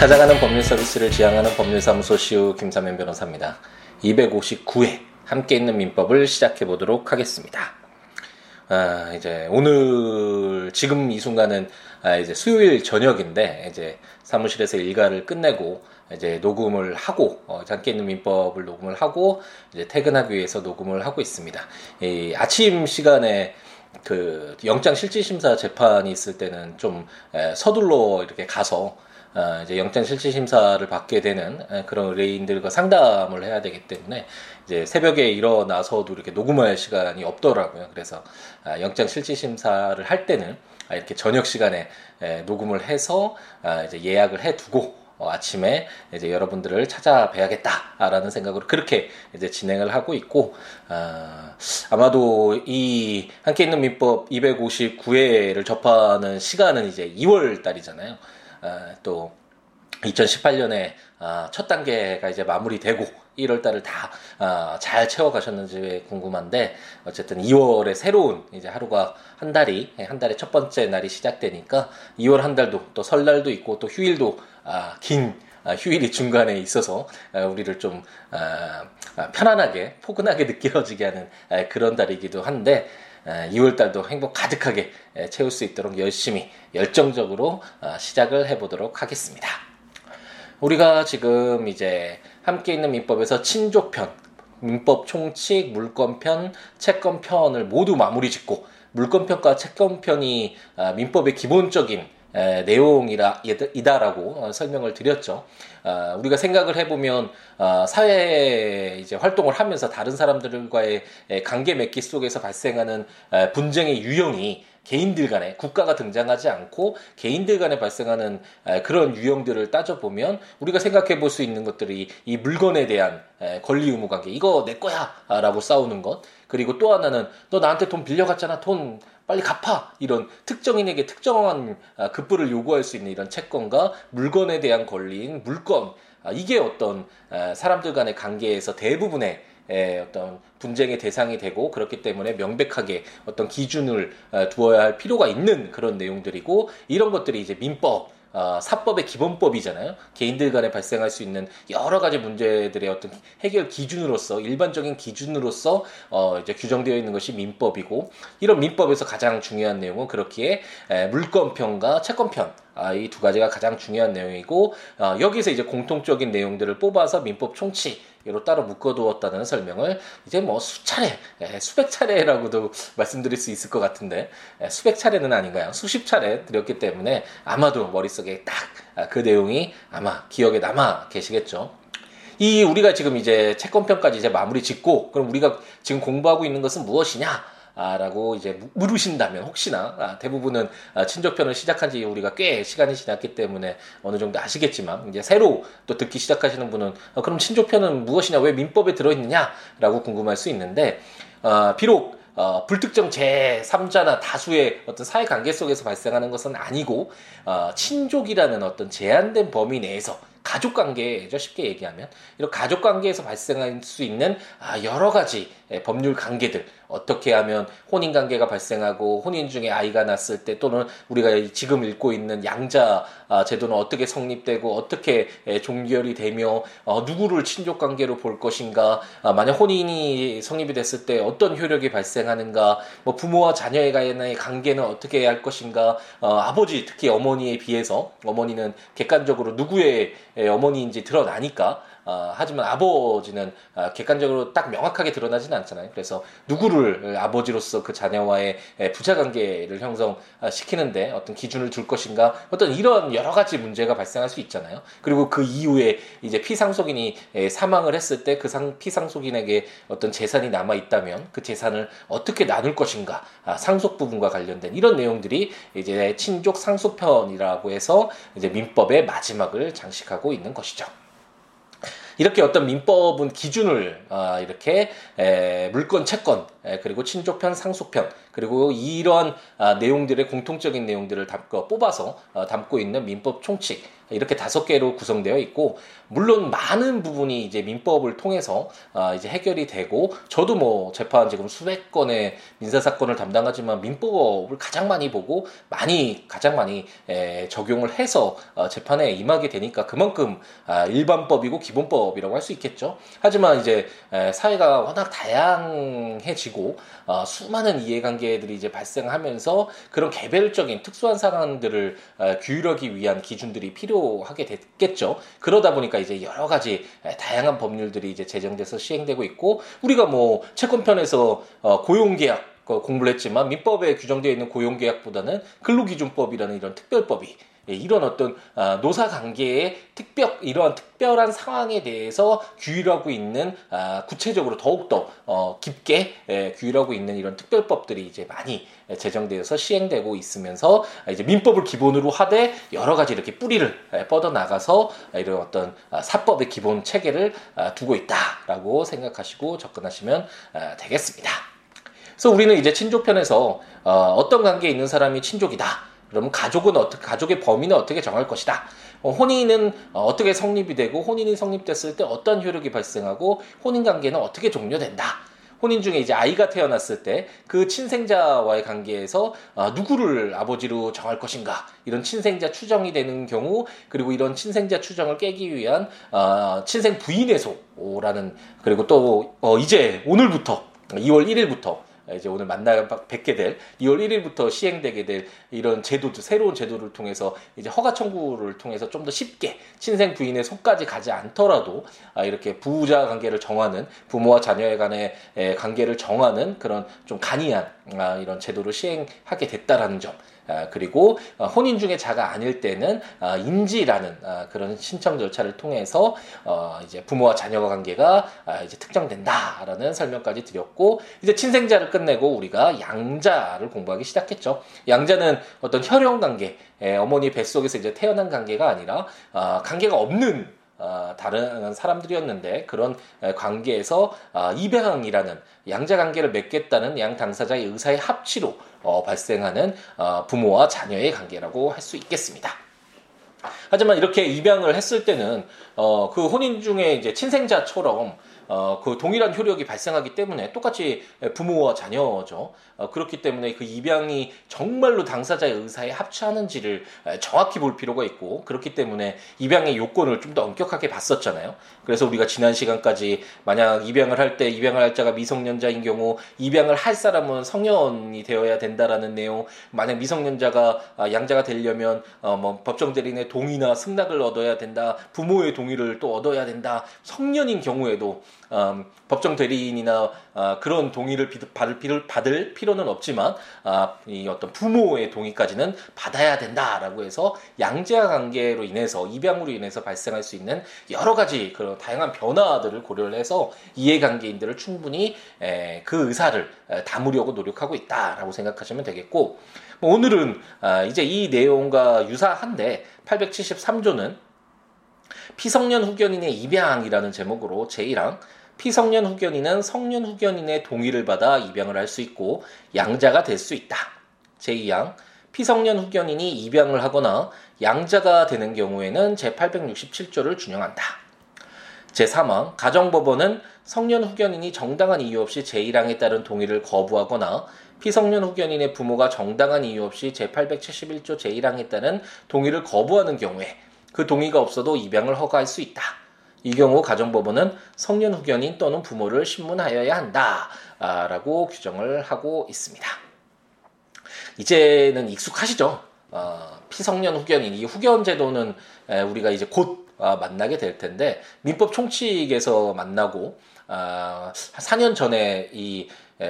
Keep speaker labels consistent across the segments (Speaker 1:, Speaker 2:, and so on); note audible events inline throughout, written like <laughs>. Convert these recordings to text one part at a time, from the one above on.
Speaker 1: 찾아가는 법률 서비스를 지향하는 법률사무소 시우 김사면 변호사입니다. 259회 함께 있는 민법을 시작해 보도록 하겠습니다. 아, 이제 오늘 지금 이 순간은 아, 이제 수요일 저녁인데 이제 사무실에서 일과를 끝내고 이제 녹음을 하고 어, 함께 있는 민법을 녹음을 하고 이제 퇴근하기 위해서 녹음을 하고 있습니다. 이 아침 시간에 그 영장 실질 심사 재판이 있을 때는 좀 에, 서둘러 이렇게 가서 어, 이제 영장 실질 심사를 받게 되는 그런 의뢰인들과 상담을 해야 되기 때문에 이제 새벽에 일어나서도 이렇게 녹음할 시간이 없더라고요. 그래서 아, 영장 실질 심사를 할 때는 아, 이렇게 저녁 시간에 녹음을 해서 아, 이제 예약을 해두고 어, 아침에 이제 여러분들을 찾아뵈야겠다라는 생각으로 그렇게 이제 진행을 하고 있고 아, 아마도 이 함께 있는 민법 259회를 접하는 시간은 이제 2월 달이잖아요. 아, 또 2018년에 아, 첫 단계가 이제 마무리되고 1월 달을 다잘 아, 채워 가셨는지 궁금한데 어쨌든 2월에 새로운 이제 하루가 한 달이 한 달의 첫 번째 날이 시작되니까 2월 한 달도 또 설날도 있고 또 휴일도 긴 휴일이 중간에 있어서 우리를 좀 편안하게 포근하게 <laughs> 느껴지게 하는 그런 달이기도 한데 2월 달도 행복 가득하게 채울 수 있도록 열심히 열정적으로 어, 시작을 해보도록 하겠습니다. 우리가 지금 이제 함께 있는 민법에서 친족편, 민법 총칙, 물권편, 채권편을 모두 마무리 짓고 물권편과 채권편이 아, 민법의 기본적인 내용이라 이다라고 어, 설명을 드렸죠. 아, 우리가 생각을 해보면 아, 사회 이제 활동을 하면서 다른 사람들과의 관계 맺기 속에서 발생하는 분쟁의 유형이 개인들 간에 국가가 등장하지 않고 개인들 간에 발생하는 그런 유형들을 따져보면 우리가 생각해 볼 수 있는 것들이 이 물건에 대한 권리 의무 관계 이거 내 거야 라고 싸우는 것 그리고 또 하나는 너 나한테 돈 빌려갔잖아 돈 빨리 갚아. 이런 특정인에게 특정한 아, 급부를 요구할 수 있는 이런 채권과 물건에 대한 권리인 물건. 아, 이게 어떤 아, 사람들 간의 관계에서 대부분의 어떤 분쟁의 대상이 되고 그렇기 때문에 명백하게 어떤 기준을 두어야 할 필요가 있는 그런 내용들이고 이런 것들이 이제 민법 어, 사법의 기본법이잖아요. 개인들 간에 발생할 수 있는 여러 가지 문제들의 어떤 해결 기준으로서 일반적인 기준으로서 어, 이제 규정되어 있는 것이 민법이고 이런 민법에서 가장 중요한 내용은 그렇기에 에, 물권편과 채권편 아, 이 두 가지가 가장 중요한 내용이고 어, 여기서 이제 공통적인 내용들을 뽑아서 민법 총칙 이로 따로 묶어두었다는 설명을 이제 뭐 수차례, 예, 수백 차례라고도 말씀드릴 수 있을 것 같은데 예, 수백 차례는 아닌가요? 수십 차례 드렸기 때문에 아마도 머릿속에 딱 그 내용이 아마 기억에 남아 계시겠죠. 이 우리가 지금 이제 채권편까지 이제 마무리 짓고 그럼 우리가 지금 공부하고 있는 것은 무엇이냐? 아, 라고 이제 물으신다면 혹시나 아, 대부분은 아, 친족편을 시작한 지 우리가 꽤 시간이 지났기 때문에 어느 정도 아시겠지만 이제 새로 또 듣기 시작하시는 분은 아, 그럼 친족편은 무엇이냐 왜 민법에 들어있느냐라고 궁금할 수 있는데 아, 비록 어, 불특정 제3자나 다수의 어떤 사회 관계 속에서 발생하는 것은 아니고 어, 친족이라는 어떤 제한된 범위 내에서 가족 관계죠 쉽게 얘기하면. 이런 가족 관계에서 발생할 수 있는 아, 여러 가지 법률 관계들 어떻게 하면 혼인 관계가 발생하고 혼인 중에 아이가 났을 때 또는 우리가 지금 읽고 있는 양자 아, 제도는 어떻게 성립되고 어떻게 종결이 되며 어, 누구를 친족 관계로 볼 것인가 아, 만약 혼인이 성립이 됐을 때 어떤 효력이 발생하는가 뭐 부모와 자녀의 간의 관계는 어떻게 할 것인가 어, 아버지 특히 어머니에 비해서 어머니는 객관적으로 누구의 어머니인지 드러나니까 어, 하지만 아버지는 어, 객관적으로 딱 명확하게 드러나지는 않잖아요. 그래서 누구를 아버지로서 그 자녀와의 부자 관계를 형성시키는데 어떤 기준을 둘 것인가 어떤 이런 여러 가지 문제가 발생할 수 있잖아요. 그리고 그 이후에 이제 피상속인이 사망을 했을 때 그 피상속인에게 어떤 재산이 남아 있다면 그 재산을 어떻게 나눌 것인가 아, 상속 부분과 관련된 이런 내용들이 이제 친족 상속편이라고 해서 이제 민법의 마지막을 장식하고 있는 것이죠. 이렇게 어떤 민법은 기준을 어, 이렇게 에, 물권 채권 그리고 친족편, 상속편 그리고 이러한 아, 내용들의 공통적인 내용들을 담고 뽑아서 어, 담고 있는 민법 총칙 이렇게 다섯 개로 구성되어 있고 물론 많은 부분이 이제 민법을 통해서 아, 이제 해결이 되고 저도 뭐 재판 지금 수백 건의 민사 사건을 담당하지만 민법을 가장 많이 보고 많이 가장 많이 에, 적용을 해서 어, 재판에 임하게 되니까 그만큼 아, 일반법이고 기본법이라고 할 수 있겠죠. 하지만 이제 에, 사회가 워낙 다양해지고 어, 수많은 이해관계들이 이제 발생하면서 그런 개별적인 특수한 상황들을 에, 규율하기 위한 기준들이 필요하게 됐겠죠. 그러다 보니까 이제 여러 가지 다양한 법률들이 이제 제정돼서 시행되고 있고 우리가 뭐 채권편에서 어, 고용계약 공부를 했지만 민법에 규정되어 있는 고용계약보다는 근로기준법이라는 이런 특별법이 예, 이런 어떤 아, 노사 관계의 특별 이러한 특별한 상황에 대해서 규율하고 있는 아, 구체적으로 더욱더 어, 깊게 예, 규율하고 있는 이런 특별법들이 이제 많이 제정되어서 시행되고 있으면서 이제 민법을 기본으로 하되 여러 가지 이렇게 뿌리를 예, 뻗어 나가서 이런 어떤 아, 사법의 기본 체계를 두고 있다라고 생각하시고 접근하시면 되겠습니다. 그래서 우리는 이제 친족편에서 어, 어떤 관계에 있는 사람이 친족이다. 그러면 가족은 어떻게 가족의 범위는 어떻게 정할 것이다. 어, 혼인은 어, 어떻게 성립이 되고 혼인이 성립됐을 때 어떤 효력이 발생하고 혼인 관계는 어떻게 종료된다. 혼인 중에 이제 아이가 태어났을 때 그 친생자와의 관계에서 어, 누구를 아버지로 정할 것인가 이런 친생자 추정이 되는 경우 그리고 이런 친생자 추정을 깨기 위한 어, 친생 부인의소라는 그리고 또 어, 이제 오늘부터 2월 1일부터 이제 오늘 만나 뵙게 될 2월 1일부터 시행되게 될 이런 제도도 새로운 제도를 통해서 이제 허가 청구를 통해서 좀 더 쉽게 친생 부인의 손까지 가지 않더라도 아, 이렇게 부자 관계를 정하는 부모와 자녀의 간의 관계를 정하는 그런 좀 간이한 아, 이런 제도를 시행하게 됐다라는 점 아, 그리고 어, 혼인 중에 자가 아닐 때는 아, 인지라는 아, 그런 신청 절차를 통해서 어, 이제 부모와 자녀 관계가 이제 특정된다라는 설명까지 드렸고 이제 친생자를 끝내고 우리가 양자를 공부하기 시작했죠. 양자는 어떤 혈연 관계, 어머니 뱃속에서 이제 태어난 관계가 아니라 관계가 없는 어, 다른 사람들이었는데 그런 관계에서 어, 입양이라는 양자 관계를 맺겠다는 양 당사자의 의사의 합치로 어, 발생하는 어, 부모와 자녀의 관계라고 할 수 있겠습니다. 하지만 이렇게 입양을 했을 때는 어, 그 혼인 중에 이제 친생자처럼 어, 그 동일한 효력이 발생하기 때문에 똑같이 부모와 자녀죠. 어, 그렇기 때문에 그 입양이 정말로 당사자의 의사에 합치하는지를 정확히 볼 필요가 있고 그렇기 때문에 입양의 요건을 좀 더 엄격하게 봤었잖아요. 그래서 우리가 지난 시간까지 만약 입양을 할 때 입양을 할 자가 미성년자인 경우 입양을 할 사람은 성년이 되어야 된다라는 내용. 만약 미성년자가 아, 양자가 되려면 어, 뭐 법정 대리인의 동의나 승낙을 얻어야 된다. 부모의 동의를 또 얻어야 된다. 성년인 경우에도 음, 법정 대리인이나 아, 그런 동의를 받을, 받을 필요는 없지만 아, 이 어떤 부모의 동의까지는 받아야 된다라고 해서 양자 관계로 인해서 입양으로 인해서 발생할 수 있는 여러 가지 그런 다양한 변화들을 고려를 해서 이해관계인들을 충분히 에, 그 의사를 에, 담으려고 노력하고 있다라고 생각하시면 되겠고 뭐 오늘은 아, 이제 이 내용과 유사한데 873조는 피성년 후견인의 입양이라는 제목으로 제1항 피성년 후견인은 성년 후견인의 동의를 받아 입양을 할 수 있고 양자가 될 수 있다. 제2항 피성년 후견인이 입양을 하거나 양자가 되는 경우에는 제867조를 준용한다. 제3항 가정법원은 성년 후견인이 정당한 이유 없이 제1항에 따른 동의를 거부하거나 피성년 후견인의 부모가 정당한 이유 없이 제871조 제1항에 따른 동의를 거부하는 경우에 그 동의가 없어도 입양을 허가할 수 있다. 이 경우 가정법원은 성년 후견인 또는 부모를 신문하여야 한다라고 규정을 하고 있습니다. 이제는 익숙하시죠? 어, 피성년 후견인 이 후견 제도는 우리가 이제 곧 아, 만나게 될 텐데 민법 총칙에서 만나고 아, 4년 전에 이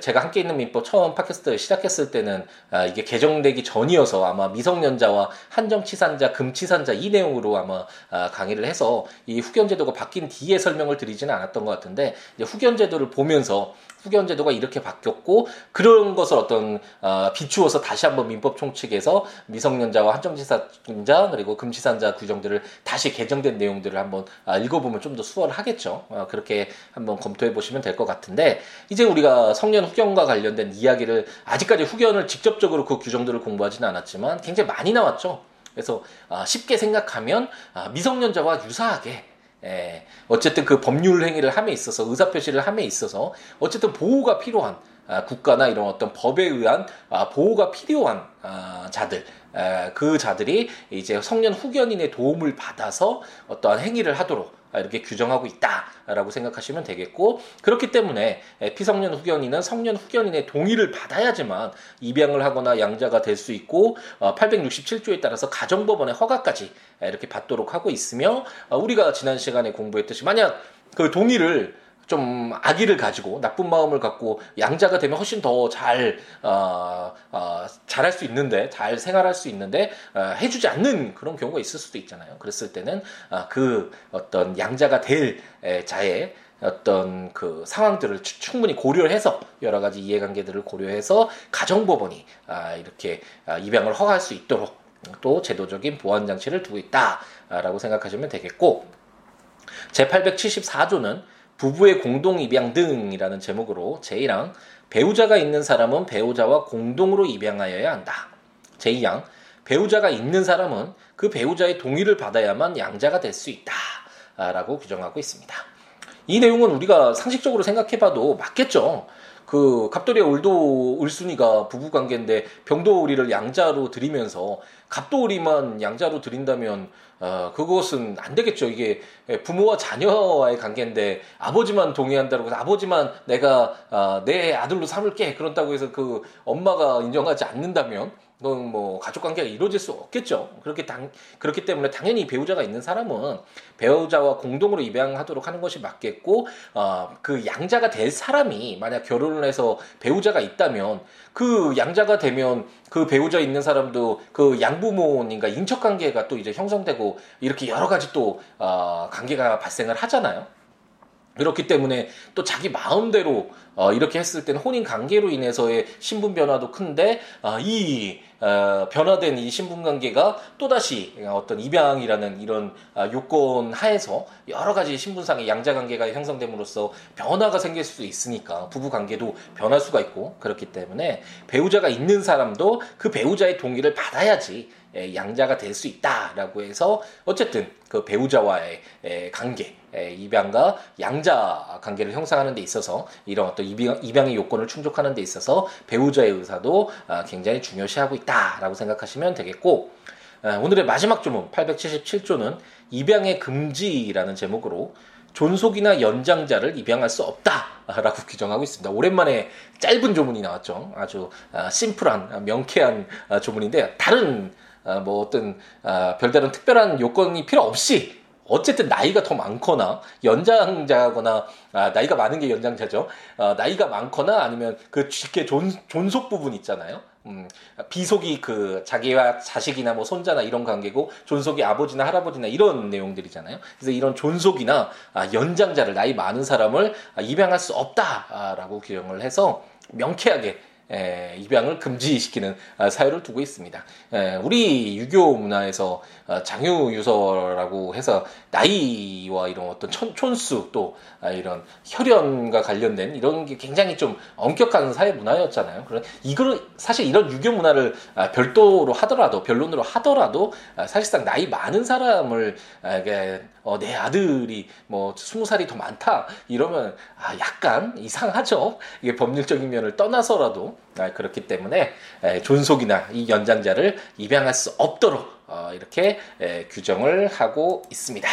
Speaker 1: 제가 함께 있는 민법 처음 팟캐스트 시작했을 때는 아, 이게 개정되기 전이어서 아마 미성년자와 한정치산자, 금치산자 이 내용으로 아마 아, 강의를 해서 이 후견제도가 바뀐 뒤에 설명을 드리지는 않았던 것 같은데 이제 후견제도를 보면서 후견제도가 이렇게 바뀌었고 그런 것을 어떤 어, 비추어서 다시 한번 민법 총칙에서 미성년자와 한정치산자 그리고 금치산자 규정들을 다시 개정된 내용들을 한번 아, 읽어보면 좀 더 수월하겠죠. 어, 그렇게 한번 검토해 보시면 될 것 같은데 이제 우리가 성년 후견과 관련된 이야기를 아직까지 후견을 직접적으로 그 규정들을 공부하지는 않았지만 굉장히 많이 나왔죠. 그래서 아, 쉽게 생각하면 아, 미성년자와 유사하게 예, 어쨌든 그 법률 행위를 함에 있어서 의사 표시를 함에 있어서 어쨌든 보호가 필요한 아, 국가나 이런 어떤 법에 의한 아, 보호가 필요한 아, 자들 그 자들이 이제 성년 후견인의 도움을 받아서 어떠한 행위를 하도록 이렇게 규정하고 있다라고 생각하시면 되겠고 그렇기 때문에 피성년 후견인은 성년 후견인의 동의를 받아야지만 입양을 하거나 양자가 될 수 있고 867조에 어, 따라서 가정법원의 허가까지 이렇게 받도록 하고 있으며 어, 우리가 지난 시간에 공부했듯이 만약 그 동의를 좀 아기를 가지고 나쁜 마음을 갖고 양자가 되면 훨씬 더잘 어, 어, 잘할 수 있는데 잘 생활할 수 있는데 어, 해주지 않는 그런 경우가 있을 수도 있잖아요. 그랬을 때는 어, 그 어떤 양자가 될 에, 자의 어떤 그 상황들을 충분히 고려해서 여러 가지 이해관계들을 고려해서 가정법원이 아, 이렇게 아, 입양을 허가할 수 있도록 또 제도적인 보완 장치를 두고 있다라고 생각하시면 되겠고 제 874조는 부부의 공동 입양 등이라는 제목으로 제1항 배우자가 있는 사람은 배우자와 공동으로 입양하여야 한다. 제2항 배우자가 있는 사람은 그 배우자의 동의를 받아야만 양자가 될 수 있다. 라고 규정하고 있습니다. 이 내용은 우리가 상식적으로 생각해봐도 맞겠죠. 그 갑돌이와 울도 울순이가 부부 관계인데 병도우리를 양자로 드리면서 갑돌이만 양자로 드린다면 어 그것은 안 되겠죠. 이게 부모와 자녀와의 관계인데 아버지만 동의한다고 해서 아버지만 내가 어, 내 아들로 삼을게 그렇다고 해서 그 엄마가 인정하지 않는다면 뭐 가족 관계가 이루어질 수 없겠죠. 그렇게 당, 그렇기 때문에 당연히 배우자가 있는 사람은 배우자와 공동으로 입양하도록 하는 것이 맞겠고, 어, 그 양자가 될 사람이 만약 결혼을 해서 배우자가 있다면 그 양자가 되면 그 배우자 있는 사람도 그 양부모님과 인척 관계가 또 이제 형성되고 이렇게 여러 가지 또 어, 관계가 발생을 하잖아요. 그렇기 때문에 또 자기 마음대로 어, 이렇게 했을 때는 혼인 관계로 인해서의 신분 변화도 큰데 어, 이 어, 변화된 이 신분 관계가 또다시 어떤 입양이라는 이런 어, 요건 하에서 여러 가지 신분상의 양자 관계가 형성됨으로써 변화가 생길 수도 있으니까 부부 관계도 변할 수가 있고 그렇기 때문에 배우자가 있는 사람도 그 배우자의 동의를 받아야지 예, 양자가 될 수 있다라고 해서 어쨌든 그 배우자와의 예, 관계, 예, 입양과 양자 관계를 형성하는 데 있어서 이런 어떤 입양, 의 요건을 충족하는 데 있어서 배우자의 의사도 아, 굉장히 중요시하고 있다라고 생각하시면 되겠고 아, 오늘의 마지막 조문 877조는 입양의 금지라는 제목으로 존속이나 연장자를 입양할 수 없다라고 <laughs> 규정하고 있습니다. 오랜만에 짧은 조문이 나왔죠. 아주 아, 심플한 명쾌한 조문인데 다른 아, 뭐 어떤 아, 별다른 특별한 요건이 필요 없이 어쨌든 나이가 더 많거나 연장자거나 아, 나이가 많은 게 연장자죠. 아, 나이가 많거나 아니면 그 쉽게 존, 존속 부분 있잖아요. 음, 비속이 그 자기와 자식이나 뭐 손자나 이런 관계고 존속이 아버지나 할아버지나 이런 내용들이잖아요. 그래서 이런 존속이나 아, 연장자를 나이 많은 사람을 아, 입양할 수 없다라고 규정을 해서 명쾌하게 에, 입양을 금지시키는 아, 사유를 두고 있습니다. 에, 우리 유교 문화에서 아, 장유유서라고 해서 나이와 이런 어떤 천, 촌수 또 아, 이런 혈연과 관련된 이런 게 굉장히 좀 엄격한 사회 문화였잖아요. 그런 이걸 사실 이런 유교 문화를 아, 별도로 하더라도 변론으로 하더라도 아, 사실상 나이 많은 사람을 아, 어, 내 아들이 뭐 스무 살이 더 많다 이러면 아, 약간 이상하죠. 이게 법률적인 면을 떠나서라도 아, 그렇기 때문에 에, 존속이나 이 연장자를 입양할 수 없도록 어, 이렇게 에, 규정을 하고 있습니다.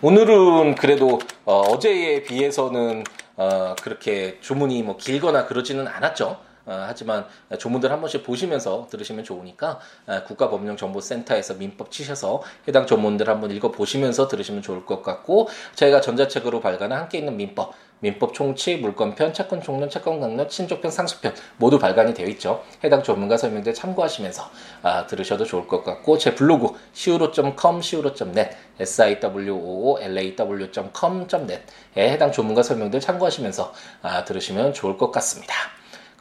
Speaker 1: 오늘은 그래도 어, 제에 비해서는 어, 그렇게 조문이 뭐 길거나 그러지는 않았죠. 어, 하지만 조문들 한 번씩 보시면서 들으시면 좋으니까 어, 국가법령정보센터에서 민법 치셔서 해당 조문들 한번 읽어보시면서 들으시면 좋을 것 같고 저희가 전자책으로 발간한 함께 있는 민법 민법 총치, 물권편, 채권 총론, 채권 강론, 친족편, 상속편 모두 발간이 되어 있죠. 해당 전문가 설명들 참고하시면서 아, 들으셔도 좋을 것 같고 제 블로그 siwo.com, siwo.net, siwoolaw.com.net에 해당 전문가 설명들 참고하시면서 아, 들으시면 좋을 것 같습니다.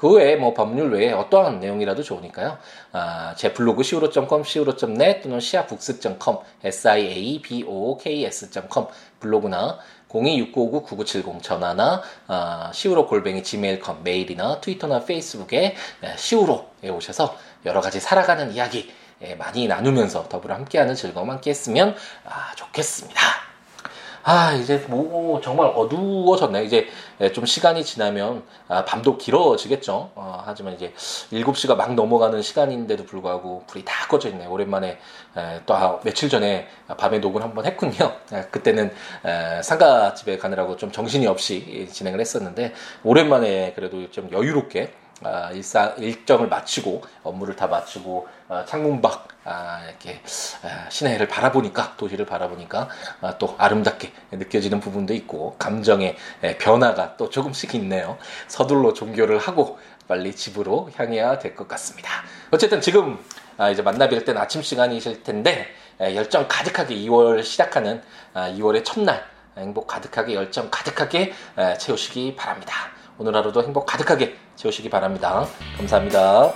Speaker 1: 그 외에 뭐 법률 외에 어떠한 내용이라도 좋으니까요. 아, 제 블로그 siwo.com, siwo.net 또는 siabooks.com, siabooks.com 블로그나 026959-9970 전화나 아, 시우로 골뱅이 지메일컴 메일이나 트위터나 페이스북에 네, 시우로에 오셔서 여러 가지 살아가는 이야기 예, 많이 나누면서 더불어 함께하는 즐거움 함께 했으면 아, 좋겠습니다. 아 이제 뭐 정말 어두워졌네. 이제 예, 좀 시간이 지나면 아, 밤도 길어지겠죠? 어, 하지만 이제 7시가 막 넘어가는 시간인데도 불구하고 불이 다 꺼져 있네. 오랜만에 에, 또 아, 며칠 전에 밤에 녹음 한번 했군요. 에, 그때는 에, 상가집에 가느라고 좀 정신이 없이 진행을 했었는데 오랜만에 그래도 좀 여유롭게 아, 일사, 일정을 마치고 업무를 다 마치고 아, 창문 밖 아, 이렇게 아, 시내를 바라보니까 도시를 바라보니까 아, 또 아름답게 느껴지는 부분도 있고 감정의 에, 변화가 또 조금씩 있네요. 서둘러 종교를 하고 빨리 집으로 향해야 될 것 같습니다. 어쨌든 지금 아, 이제 만나 뵐 때는 아침 시간이실 텐데 에, 열정 가득하게 2월 시작하는 아, 2월의 첫날 행복 가득하게 열정 가득하게 에, 채우시기 바랍니다. 오늘 하루도 행복 가득하게 채우시기 바랍니다. 감사합니다.